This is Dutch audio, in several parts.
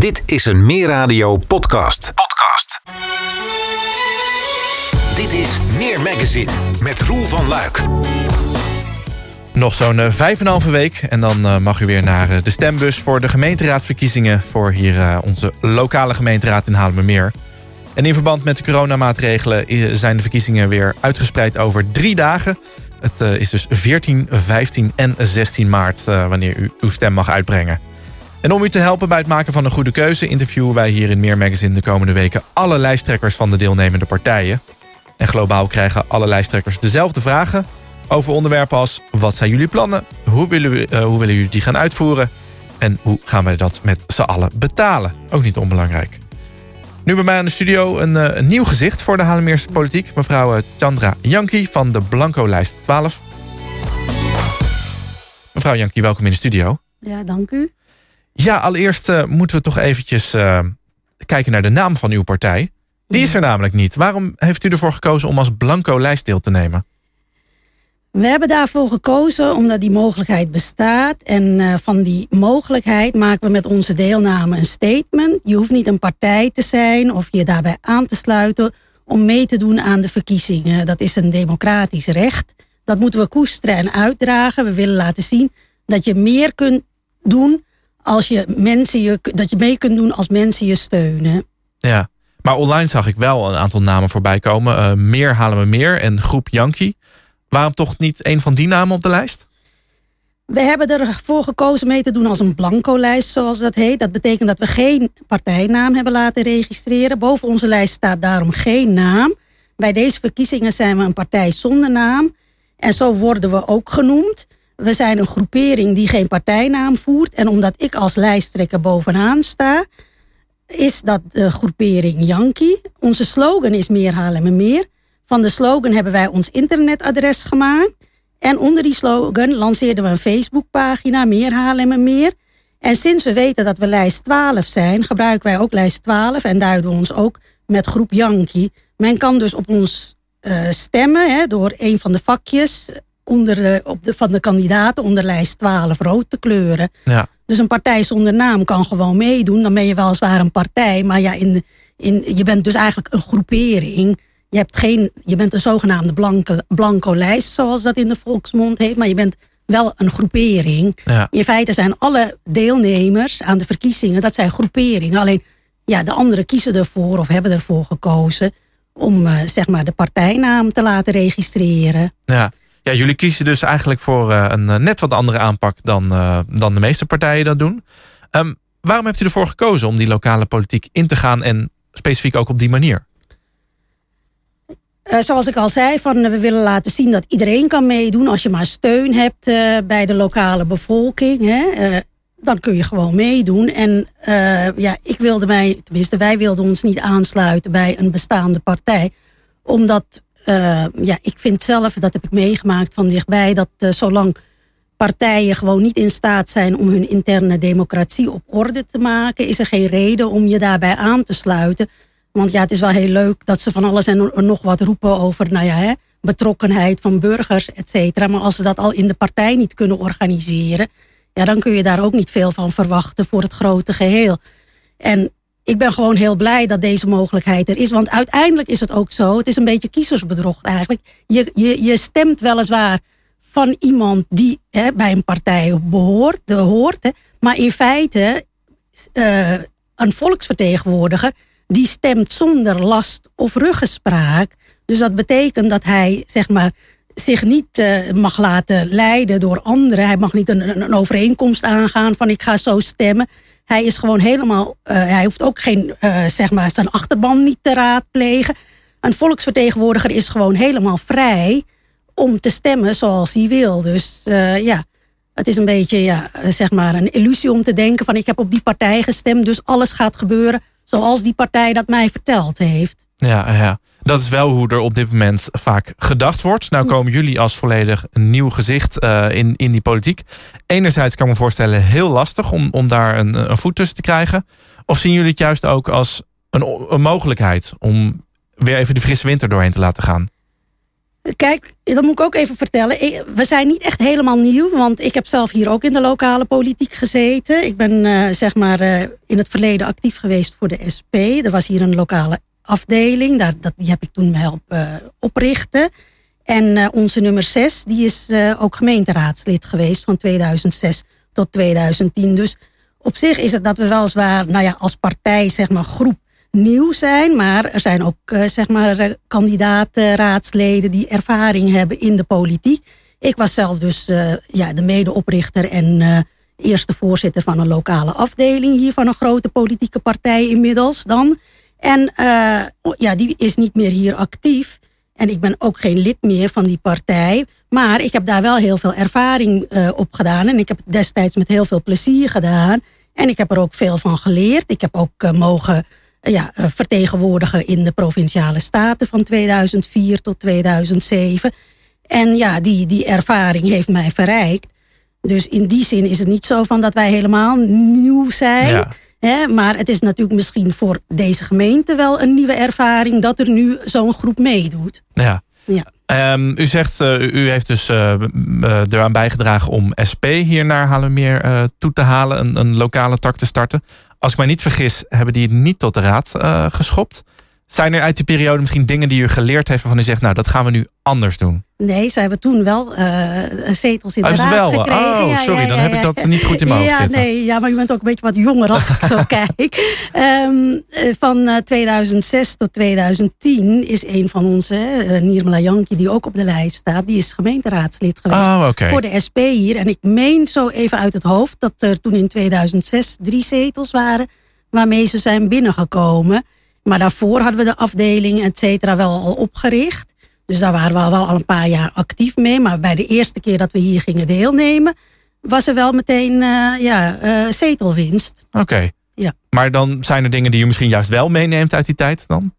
Dit is een Meer Radio podcast. Podcast. Dit is Meer Magazine met Roel van Luik. Nog zo'n uh, vijf en een halve week en dan uh, mag u weer naar uh, de stembus voor de gemeenteraadsverkiezingen voor hier onze lokale gemeenteraad in Haarlemmermeer. En in verband met de coronamaatregelen zijn de verkiezingen weer uitgespreid over drie dagen. Het is dus 14, 15 en 16 maart wanneer u uw stem mag uitbrengen. En om u te helpen bij het maken van een goede keuze, interviewen wij hier in Meer Magazine de komende weken alle lijsttrekkers van de deelnemende partijen. En globaal krijgen alle lijsttrekkers dezelfde vragen over onderwerpen als: wat zijn jullie plannen? Hoe willen, we, uh, hoe willen jullie die gaan uitvoeren? En hoe gaan wij dat met z'n allen betalen? Ook niet onbelangrijk. Nu bij mij aan de studio een, uh, een nieuw gezicht voor de Haarlemmeerse politiek. Mevrouw uh, Chandra Janki van de Blanco-lijst 12. Mevrouw Janki, welkom in de studio. Ja, dank u. Ja, allereerst uh, moeten we toch eventjes uh, kijken naar de naam van uw partij. Die is er namelijk niet. Waarom heeft u ervoor gekozen om als blanco lijst deel te nemen? We hebben daarvoor gekozen omdat die mogelijkheid bestaat. En uh, van die mogelijkheid maken we met onze deelname een statement. Je hoeft niet een partij te zijn of je daarbij aan te sluiten om mee te doen aan de verkiezingen. Dat is een democratisch recht. Dat moeten we koesteren en uitdragen. We willen laten zien dat je meer kunt doen als je mensen je, dat je mee kunt doen als mensen je steunen. Ja, maar online zag ik wel een aantal namen voorbij komen. Uh, meer halen we meer en groep Yankee. Waarom toch niet een van die namen op de lijst? We hebben ervoor gekozen mee te doen als een blanco-lijst, zoals dat heet. Dat betekent dat we geen partijnaam hebben laten registreren. Boven onze lijst staat daarom geen naam. Bij deze verkiezingen zijn we een partij zonder naam. En zo worden we ook genoemd. We zijn een groepering die geen partijnaam voert. En omdat ik als lijsttrekker bovenaan sta, is dat de groepering Yankee. Onze slogan is meer halen en meer. Van de slogan hebben wij ons internetadres gemaakt. En onder die slogan lanceerden we een Facebookpagina, meer halen en meer. En sinds we weten dat we lijst 12 zijn, gebruiken wij ook lijst 12 en duiden ons ook met groep Yankee. Men kan dus op ons uh, stemmen hè, door een van de vakjes onder de, op de, van de kandidaten onder lijst 12 rood te kleuren. Ja. Dus een partij zonder naam kan gewoon meedoen. Dan ben je weliswaar een partij, maar ja, in, in, je bent dus eigenlijk een groepering. Je, hebt geen, je bent een zogenaamde blanke, blanco lijst, zoals dat in de volksmond heet. Maar je bent wel een groepering. Ja. In feite zijn alle deelnemers aan de verkiezingen, dat zijn groeperingen. Alleen ja, de anderen kiezen ervoor of hebben ervoor gekozen om uh, zeg maar de partijnaam te laten registreren. Ja. Ja, jullie kiezen dus eigenlijk voor uh, een uh, net wat andere aanpak dan, uh, dan de meeste partijen dat doen. Um, waarom hebt u ervoor gekozen om die lokale politiek in te gaan en specifiek ook op die manier? zoals ik al zei, van, we willen laten zien dat iedereen kan meedoen. Als je maar steun hebt bij de lokale bevolking, hè, dan kun je gewoon meedoen. En ja, ik wilde mij, tenminste wij wilden ons niet aansluiten bij een bestaande partij. Omdat uh, ja, ik vind zelf, dat heb ik meegemaakt van dichtbij, dat uh, zolang partijen gewoon niet in staat zijn om hun interne democratie op orde te maken, is er geen reden om je daarbij aan te sluiten. Want ja, het is wel heel leuk dat ze van alles en nog wat roepen over, nou ja, hè, betrokkenheid van burgers, et cetera. Maar als ze dat al in de partij niet kunnen organiseren, ja, dan kun je daar ook niet veel van verwachten voor het grote geheel. En ik ben gewoon heel blij dat deze mogelijkheid er is. Want uiteindelijk is het ook zo. Het is een beetje kiezersbedrog eigenlijk. Je, je, je stemt weliswaar van iemand die hè, bij een partij behoort. Hoort hè, maar in feite uh, een volksvertegenwoordiger die stemt zonder last of ruggespraak. Dus dat betekent dat hij zeg maar, zich niet uh, mag laten leiden door anderen. Hij mag niet een overeenkomst aangaan van ik ga zo stemmen. Hij is gewoon helemaal, uh, hij hoeft ook geen, uh, zeg maar, zijn achterban niet te raadplegen. Een volksvertegenwoordiger is gewoon helemaal vrij om te stemmen zoals hij wil. Dus uh, ja, het is een beetje, ja, zeg maar, een illusie om te denken van ik heb op die partij gestemd, dus alles gaat gebeuren zoals die partij dat mij verteld heeft. Ja, ja, dat is wel hoe er op dit moment vaak gedacht wordt. Nou komen jullie als volledig nieuw gezicht uh, in, in die politiek. Enerzijds kan ik me voorstellen heel lastig om, om daar een, een voet tussen te krijgen. Of zien jullie het juist ook als een, een mogelijkheid om weer even de frisse winter doorheen te laten gaan? Kijk, dat moet ik ook even vertellen. We zijn niet echt helemaal nieuw, want ik heb zelf hier ook in de lokale politiek gezeten. Ik ben uh, zeg maar uh, in het verleden actief geweest voor de SP. Er was hier een lokale afdeling, daar, dat, die heb ik toen helpen uh, oprichten. En onze nummer 6, die is ook gemeenteraadslid geweest van 2006 tot 2010. Dus op zich is het dat we weliswaar, nou ja, als partij, zeg maar, groep nieuw zijn. Maar er zijn ook zeg maar eh, kandidaten, raadsleden die ervaring hebben in de politiek. Ik was zelf dus ja, de medeoprichter en eerste voorzitter van een lokale afdeling hier van een grote politieke partij inmiddels dan. En ja, die is niet meer hier actief. En ik ben ook geen lid meer van die partij. Maar ik heb daar wel heel veel ervaring op gedaan. En ik heb het destijds met heel veel plezier gedaan. En ik heb er ook veel van geleerd. Ik heb ook mogen ja, eh, vertegenwoordigen in de provinciale staten van 2004 tot 2007. En ja, die, die ervaring heeft mij verrijkt. Dus in die zin is het niet zo van dat wij helemaal nieuw zijn. Maar het is natuurlijk misschien voor deze gemeente wel een nieuwe ervaring dat er nu zo'n groep meedoet. Ja. ja. Um, u zegt, uh, u heeft dus uh, eraan bijgedragen om SP hier naar Haarlemmeer toe te halen, een, een lokale tak te starten als ik mij niet vergis, hebben die niet tot de raad geschopt. Zijn er uit die periode misschien dingen die u geleerd heeft waarvan u zegt, nou dat gaan we nu anders doen? Nee, ze hebben toen wel uh, zetels in oh, de raad wel. gekregen. Oh, sorry, dan heb ik dat niet goed in mijn hoofd zitten. Nee, ja, maar u bent ook een beetje wat jonger als ik zo kijk. Um, van 2006 tot 2010 is een van onze, uh, Nirmala Janki, die ook op de lijst staat, die is gemeenteraadslid geweest oh, okay. voor de SP hier. En ik meen zo even uit het hoofd dat er toen in 2006 drie zetels waren waarmee ze zijn binnengekomen. Maar daarvoor hadden we de afdeling, et cetera, wel al opgericht. Dus daar waren we al wel al een paar jaar actief mee. Maar bij de eerste keer dat we hier gingen deelnemen, was er wel meteen uh, ja, uh, zetelwinst. Oké. Ja. Maar dan zijn er dingen die u misschien juist wel meeneemt uit die tijd dan?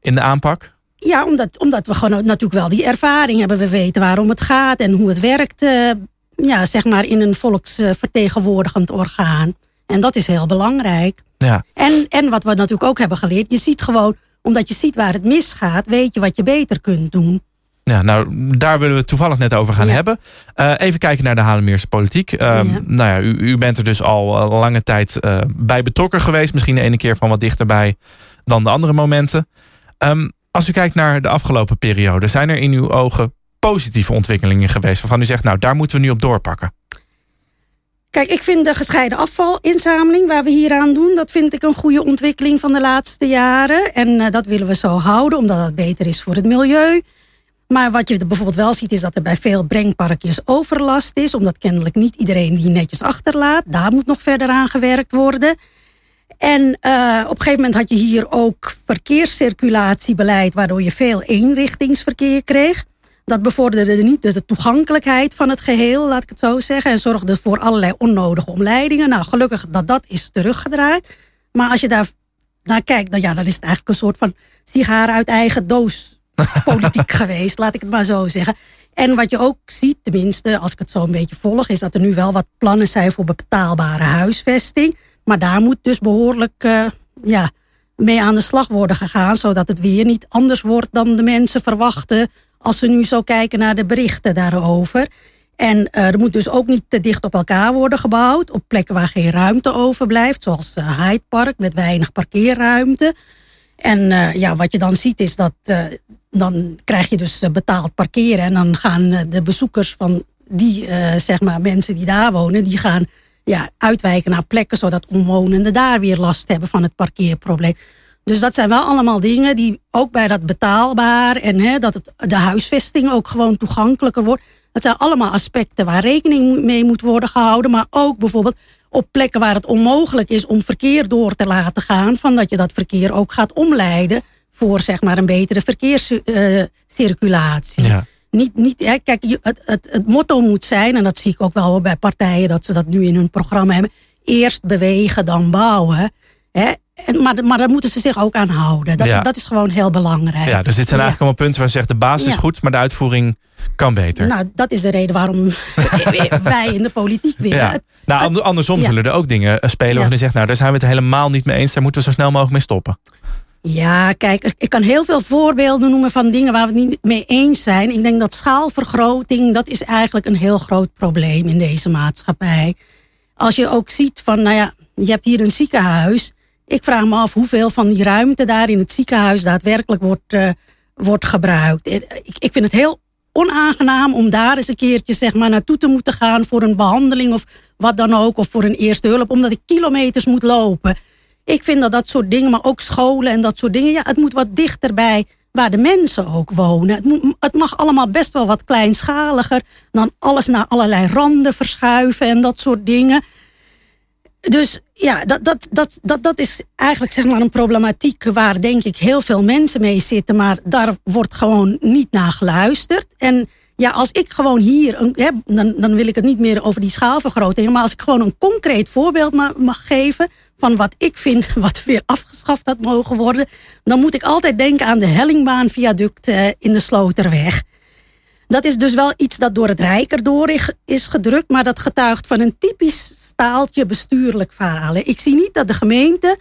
In de aanpak? Ja, omdat, omdat we gewoon natuurlijk wel die ervaring hebben. We weten waarom het gaat en hoe het werkt. Uh, ja, zeg maar in een volksvertegenwoordigend orgaan. En dat is heel belangrijk. Ja. En, en wat we natuurlijk ook hebben geleerd, je ziet gewoon, omdat je ziet waar het misgaat, weet je wat je beter kunt doen. Ja, nou, daar willen we het toevallig net over gaan hebben. Uh, even kijken naar de Haarlemmeerse politiek. Uh, ja. Nou ja, u, u, bent er dus al uh, lange tijd bij betrokken geweest. Misschien de ene keer van wat dichterbij dan de andere momenten. Um, als u kijkt naar de afgelopen periode, zijn er in uw ogen positieve ontwikkelingen geweest waarvan u zegt, nou, daar moeten we nu op doorpakken? Kijk, ik vind de gescheiden afvalinzameling waar we hier aan doen, dat vind ik een goede ontwikkeling van de laatste jaren. En uh, dat willen we zo houden, omdat het beter is voor het milieu. Maar wat je bijvoorbeeld wel ziet, is dat er bij veel brengparkjes overlast is, omdat kennelijk niet iedereen die netjes achterlaat. Daar moet nog verder aan gewerkt worden. En uh, op een gegeven moment had je hier ook verkeerscirculatiebeleid, waardoor je veel eenrichtingsverkeer kreeg. Dat bevorderde niet de toegankelijkheid van het geheel, laat ik het zo zeggen. En zorgde voor allerlei onnodige omleidingen. Nou, gelukkig dat dat is teruggedraaid. Maar als je daar naar kijkt, dan, ja, dan is het eigenlijk een soort van sigaar uit eigen doos politiek geweest, laat ik het maar zo zeggen. En wat je ook ziet, tenminste, als ik het zo een beetje volg, is dat er nu wel wat plannen zijn voor betaalbare huisvesting. Maar daar moet dus behoorlijk uh, ja, mee aan de slag worden gegaan, zodat het weer niet anders wordt dan de mensen verwachten als ze nu zo kijken naar de berichten daarover. En uh, er moet dus ook niet te dicht op elkaar worden gebouwd. Op plekken waar geen ruimte overblijft. Zoals uh, Hyde Park met weinig parkeerruimte. En uh, ja, wat je dan ziet is dat dan krijg je dus betaald parkeren. En dan gaan de bezoekers van die zeg maar mensen die daar wonen, die gaan ja, uitwijken naar plekken zodat omwonenden daar weer last hebben van het parkeerprobleem. Dus dat zijn wel allemaal dingen die ook bij dat betaalbaar en hè, dat het, de huisvesting ook gewoon toegankelijker wordt. Dat zijn allemaal aspecten waar rekening mee moet worden gehouden. Maar ook bijvoorbeeld op plekken waar het onmogelijk is om verkeer door te laten gaan. Van dat je dat verkeer ook gaat omleiden voor zeg maar een betere verkeerscirculatie. Uh, ja. Niet, niet, hè, kijk, het, het, het motto moet zijn, en dat zie ik ook wel bij partijen dat ze dat nu in hun programma hebben. Eerst bewegen, dan bouwen. Hè? En, maar, maar daar moeten ze zich ook aan houden. Dat, Ja. dat is gewoon heel belangrijk. Ja, dus dit zijn eigenlijk allemaal punten waar je zegt de basis is goed, maar de uitvoering kan beter. Nou, dat is de reden waarom wij in de politiek willen. ja. Nou, ander- andersom zullen er ook dingen eh, spelen waarvan je zegt, nou, daar zijn we het helemaal niet mee eens. Daar moeten we zo snel mogelijk mee stoppen. Ja, kijk, ik kan heel veel voorbeelden noemen van dingen waar we het niet mee eens zijn. Ik denk dat schaalvergroting, dat is eigenlijk een heel groot probleem in deze maatschappij. Als je ook ziet van, nou ja, je hebt hier een ziekenhuis. Ik vraag me af hoeveel van die ruimte daar in het ziekenhuis daadwerkelijk wordt, uh, wordt gebruikt. Ik, ik vind het heel onaangenaam om daar eens een keertje zeg maar, naartoe te moeten gaan voor een behandeling of wat dan ook, of voor een eerste hulp, omdat ik kilometers moet lopen. Ik vind dat dat soort dingen, maar ook scholen en dat soort dingen, ja, het moet wat dichterbij waar de mensen ook wonen. Het mag allemaal best wel wat kleinschaliger dan alles naar allerlei randen verschuiven en dat soort dingen. Dus ja, dat, dat, dat, dat, dat is eigenlijk zeg maar een problematiek waar denk ik heel veel mensen mee zitten, maar daar wordt gewoon niet naar geluisterd. En ja, als ik gewoon hier, een, dan, dan wil ik het niet meer over die schaalvergroting, maar als ik gewoon een concreet voorbeeld mag geven van wat ik vind wat weer afgeschaft had mogen worden, dan moet ik altijd denken aan de Hellingbaanviaduct uh, in de Sloterweg. Dat is dus wel iets dat door het Rijk erdoor is gedrukt, maar dat getuigt van een typisch staaltje bestuurlijk falen. Ik zie niet dat de gemeente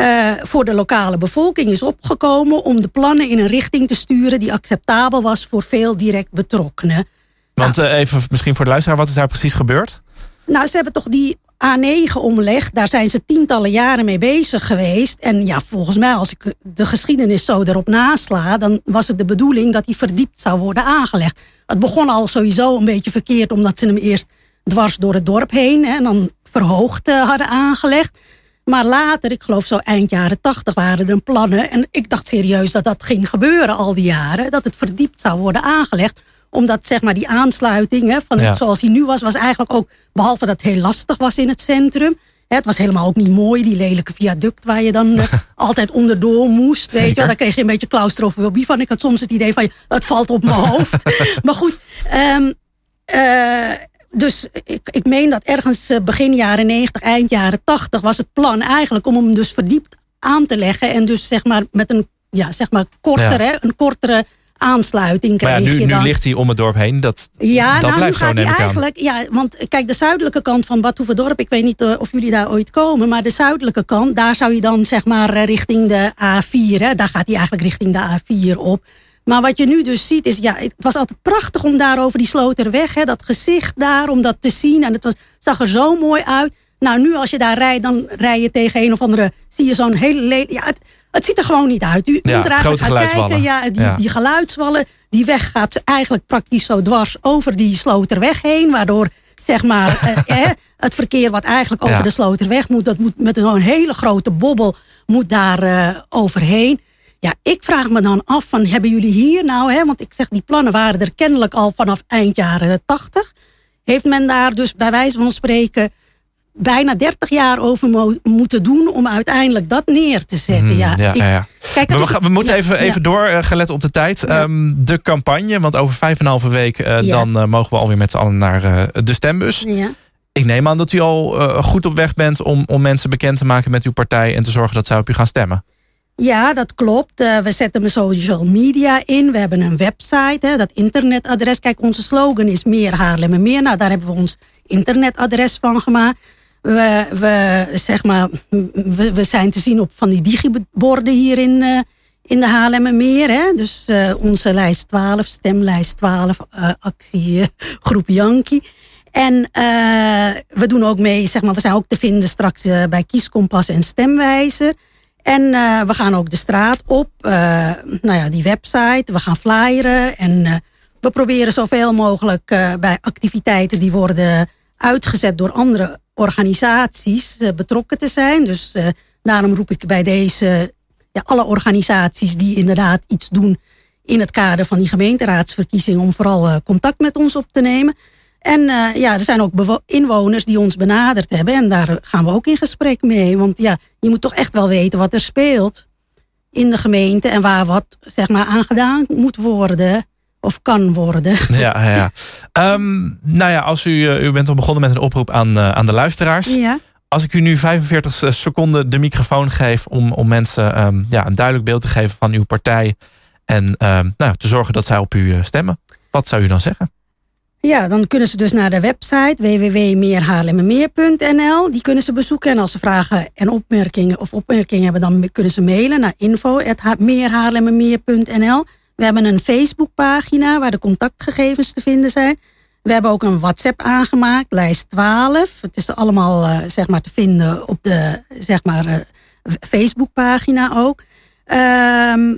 uh, voor de lokale bevolking is opgekomen om de plannen in een richting te sturen die acceptabel was voor veel direct betrokkenen. Want nou, uh, even misschien voor de luisteraar, wat is daar precies gebeurd? Nou, ze hebben toch die A9 omleg, daar zijn ze tientallen jaren mee bezig geweest. En ja, volgens mij, als ik de geschiedenis zo erop nasla, dan was het de bedoeling dat die verdiept zou worden aangelegd. Het begon al sowieso een beetje verkeerd, omdat ze hem eerst dwars door het dorp heen hè, en dan verhoogd uh, hadden aangelegd. Maar later, ik geloof zo eind jaren tachtig, waren er plannen. En ik dacht serieus dat dat ging gebeuren al die jaren. Dat het verdiept zou worden aangelegd omdat zeg maar die aansluiting, hè, van zoals die nu was, was eigenlijk ook, behalve dat het heel lastig was in het centrum. Hè, het was helemaal ook niet mooi, die lelijke viaduct waar je dan uh, altijd onderdoor moest. Weet je, daar kreeg je een beetje claustrofobie van. Ik had soms het idee van, het valt op mijn hoofd. maar goed, um, uh, dus ik, ik meen dat ergens eh, begin jaren 90, eind jaren 80 was het plan eigenlijk om hem dus verdiept aan te leggen. En dus zeg maar met een, ja, zeg maar kortere, ja. een kortere aansluiting kreeg maar ja, nu, je dan. nu ligt hij om het dorp heen. Dat, ja, dat nou, blijft nu zo, neem aan. eigenlijk. Ja, want kijk, de zuidelijke kant van Badhoevedorp, ik weet niet uh, of jullie daar ooit komen, maar de zuidelijke kant, daar zou je dan zeg maar uh, richting de A4, hè, daar gaat hij eigenlijk richting de A4 op. Maar wat je nu dus ziet is, ja, het was altijd prachtig om daar over die Sloterweg, hè, dat gezicht daar, om dat te zien. En het was, zag er zo mooi uit. Nou, nu als je daar rijdt, dan rij je tegen een of andere, zie je zo'n hele ja, het, het ziet er gewoon niet uit. U Ja, moet er eigenlijk kijken, ja, die, Ja. die geluidswallen, die weg gaat eigenlijk praktisch zo dwars over die Sloterweg heen, waardoor zeg maar eh, eh, het verkeer wat eigenlijk over Ja. de Sloterweg moet, dat moet met een hele grote bobbel moet daar eh, overheen. Ja, ik vraag me dan af van hebben jullie hier nou, hè, want ik zeg die plannen waren er kennelijk al vanaf eind jaren 80. Heeft men daar dus bij wijze van spreken bijna 30 jaar over mo- moeten doen om uiteindelijk dat neer te zetten? ja, Hmm, ja, ik- ja, ja. Kijk, we, is- gaan- we moeten ja, even, even door, eh, gelet op de tijd. Ehm, de campagne, want over vijf en een halve week eh, dan eh, mogen we alweer met z'n allen naar de stembus. Ja. Ik neem aan dat u al goed op weg bent om, om mensen bekend te maken met uw partij en te zorgen dat zij op u gaan stemmen. Ja, dat klopt. Eh, we zetten mijn social media in. We hebben een website, hè, dat internetadres. Kijk, onze slogan is meer Haarlem meer. Nou, daar hebben we ons internetadres van gemaakt. We, we, zeg maar, we, zijn te zien op van die digiborden hier in, eh, in de Haarlemmermeer. Hè? Dus eh, onze lijst 12, stemlijst 12, eh actiegroep Yankee. En we doen ook mee, zeg maar, we zijn ook te vinden straks bij Kieskompas en Stemwijzer. En eh, we gaan ook de straat op, eh, nou ja, die website, we gaan flyeren. En eh, we proberen zoveel mogelijk bij activiteiten die worden uitgezet door andere organisaties betrokken te zijn. Dus daarom roep ik bij deze ja, alle organisaties die inderdaad iets doen in het kader van die gemeenteraadsverkiezingen om vooral contact met ons op te nemen. En eh, ja, er zijn ook inwoners die ons benaderd hebben en daar gaan we ook in gesprek mee. Want ja, je moet toch echt wel weten wat er speelt in de gemeente en waar wat zeg maar aan gedaan moet worden of kan worden. Ja, ja. Ehm, nou ja, als u, eh, u bent al begonnen met een oproep aan, eh, aan de luisteraars. Ja. Als ik u nu 45 seconden de microfoon geef om, om mensen ehm, ja, een duidelijk beeld te geven van uw partij. En ehm, nou, te zorgen dat zij op u stemmen. Wat zou u dan zeggen? Ja, dan kunnen ze dus naar de website www.meerhaarlemmermeer.nl. Die kunnen ze bezoeken. En als ze vragen en opmerkingen of opmerkingen hebben, dan kunnen ze mailen naar info.meerhaarlemmermeer.nl. We hebben een Facebookpagina waar de contactgegevens te vinden zijn. We hebben ook een WhatsApp aangemaakt, lijst 12. Het is allemaal uh, zeg maar te vinden op de zeg maar, uh, Facebookpagina ook. Uh,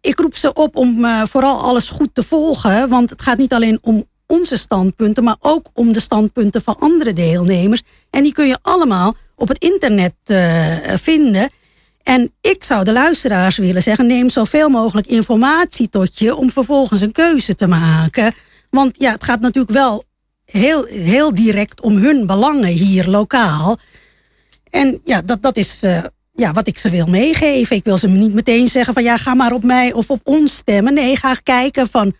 ik roep ze op om uh, vooral alles goed te volgen. Want het gaat niet alleen om onze standpunten, maar ook om de standpunten van andere deelnemers. En die kun je allemaal op het internet vinden. En ik zou de luisteraars willen zeggen: neem zoveel mogelijk informatie tot je om vervolgens een keuze te maken. Want ja, het gaat natuurlijk wel heel, heel direct om hun belangen hier lokaal. En ja, dat, dat is uh, ja, wat ik ze wil meegeven. Ik wil ze niet meteen zeggen van ja, ga maar op mij of op ons stemmen. Nee, ga kijken van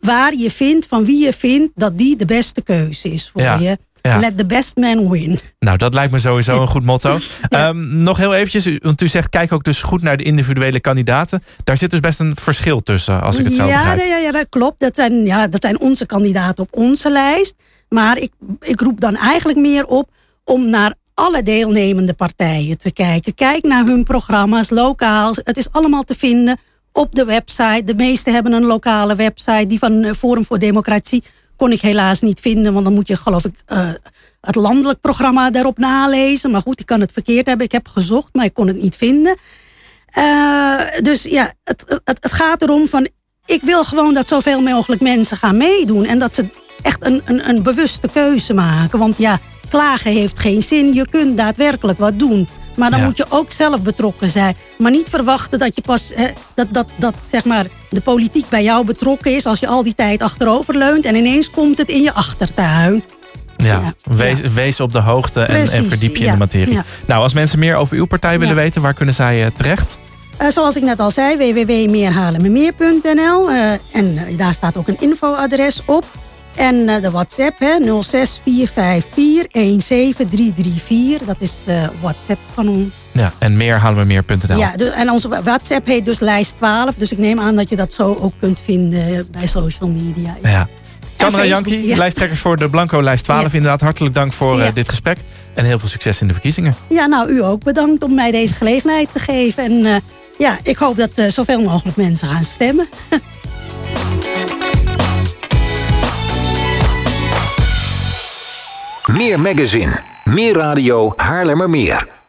waar je vindt, van wie je vindt dat die de beste keuze is voor Ja. je. Ja. Let the best man win. Nou, dat lijkt me sowieso een goed motto. Ehm, nog heel eventjes, want u zegt kijk ook dus goed naar de individuele kandidaten. Daar zit dus best een verschil tussen, als ik het zo ja, begrijp. ja, ja, dat klopt. Dat zijn, ja, dat zijn onze kandidaten op onze lijst. Maar ik, ik roep dan eigenlijk meer op om naar alle deelnemende partijen te kijken. Kijk naar hun programma's, lokaal. Het is allemaal te vinden op de website. De meeste hebben een lokale website. Die van eh, Forum voor Democratie kon ik helaas niet vinden. Want dan moet je geloof ik eh, het landelijk programma daarop nalezen. Maar goed, ik kan het verkeerd hebben. Ik heb gezocht, maar ik kon het niet vinden. Eh, dus ja, het, het, het gaat erom van... Ik wil gewoon dat zoveel mogelijk mensen gaan meedoen. En dat ze echt een, een, een bewuste keuze maken. Want ja, klagen heeft geen zin. Je kunt daadwerkelijk wat doen. Maar dan Ja. moet je ook zelf betrokken zijn. Maar niet verwachten dat je pas hè, dat, dat, dat zeg maar, de politiek bij jou betrokken is als je al die tijd achterover leunt en ineens komt het in je achtertuin. Ja, Ja, wees, wees op de hoogte en, verdiep je in de materie. Nou, als mensen meer over uw partij willen weten, waar kunnen zij eh, terecht? Eh, zoals ik net al zei, www.meerhaarlemmermeer.nl. eh en daar staat ook een infoadres op. En eh, de WhatsApp, hè, 06454-17334. Dat is de WhatsApp van ons. Ja, en meer halen we meer.nl. Ja, dus, en onze WhatsApp heet dus lijst 12. Dus ik neem aan dat je dat zo ook kunt vinden bij social media. Ja. Facebook, Janki, ja. lijsttrekkers voor de Blanco lijst 12 Ja. inderdaad. Hartelijk dank voor eh, Ja. dit gesprek. En heel veel succes in de verkiezingen. Ja, nou, u ook bedankt om mij deze gelegenheid te geven. En eh, ja, ik hoop dat zoveel mogelijk mensen gaan stemmen. Meer magazine. Meer radio Haarlemmermeer.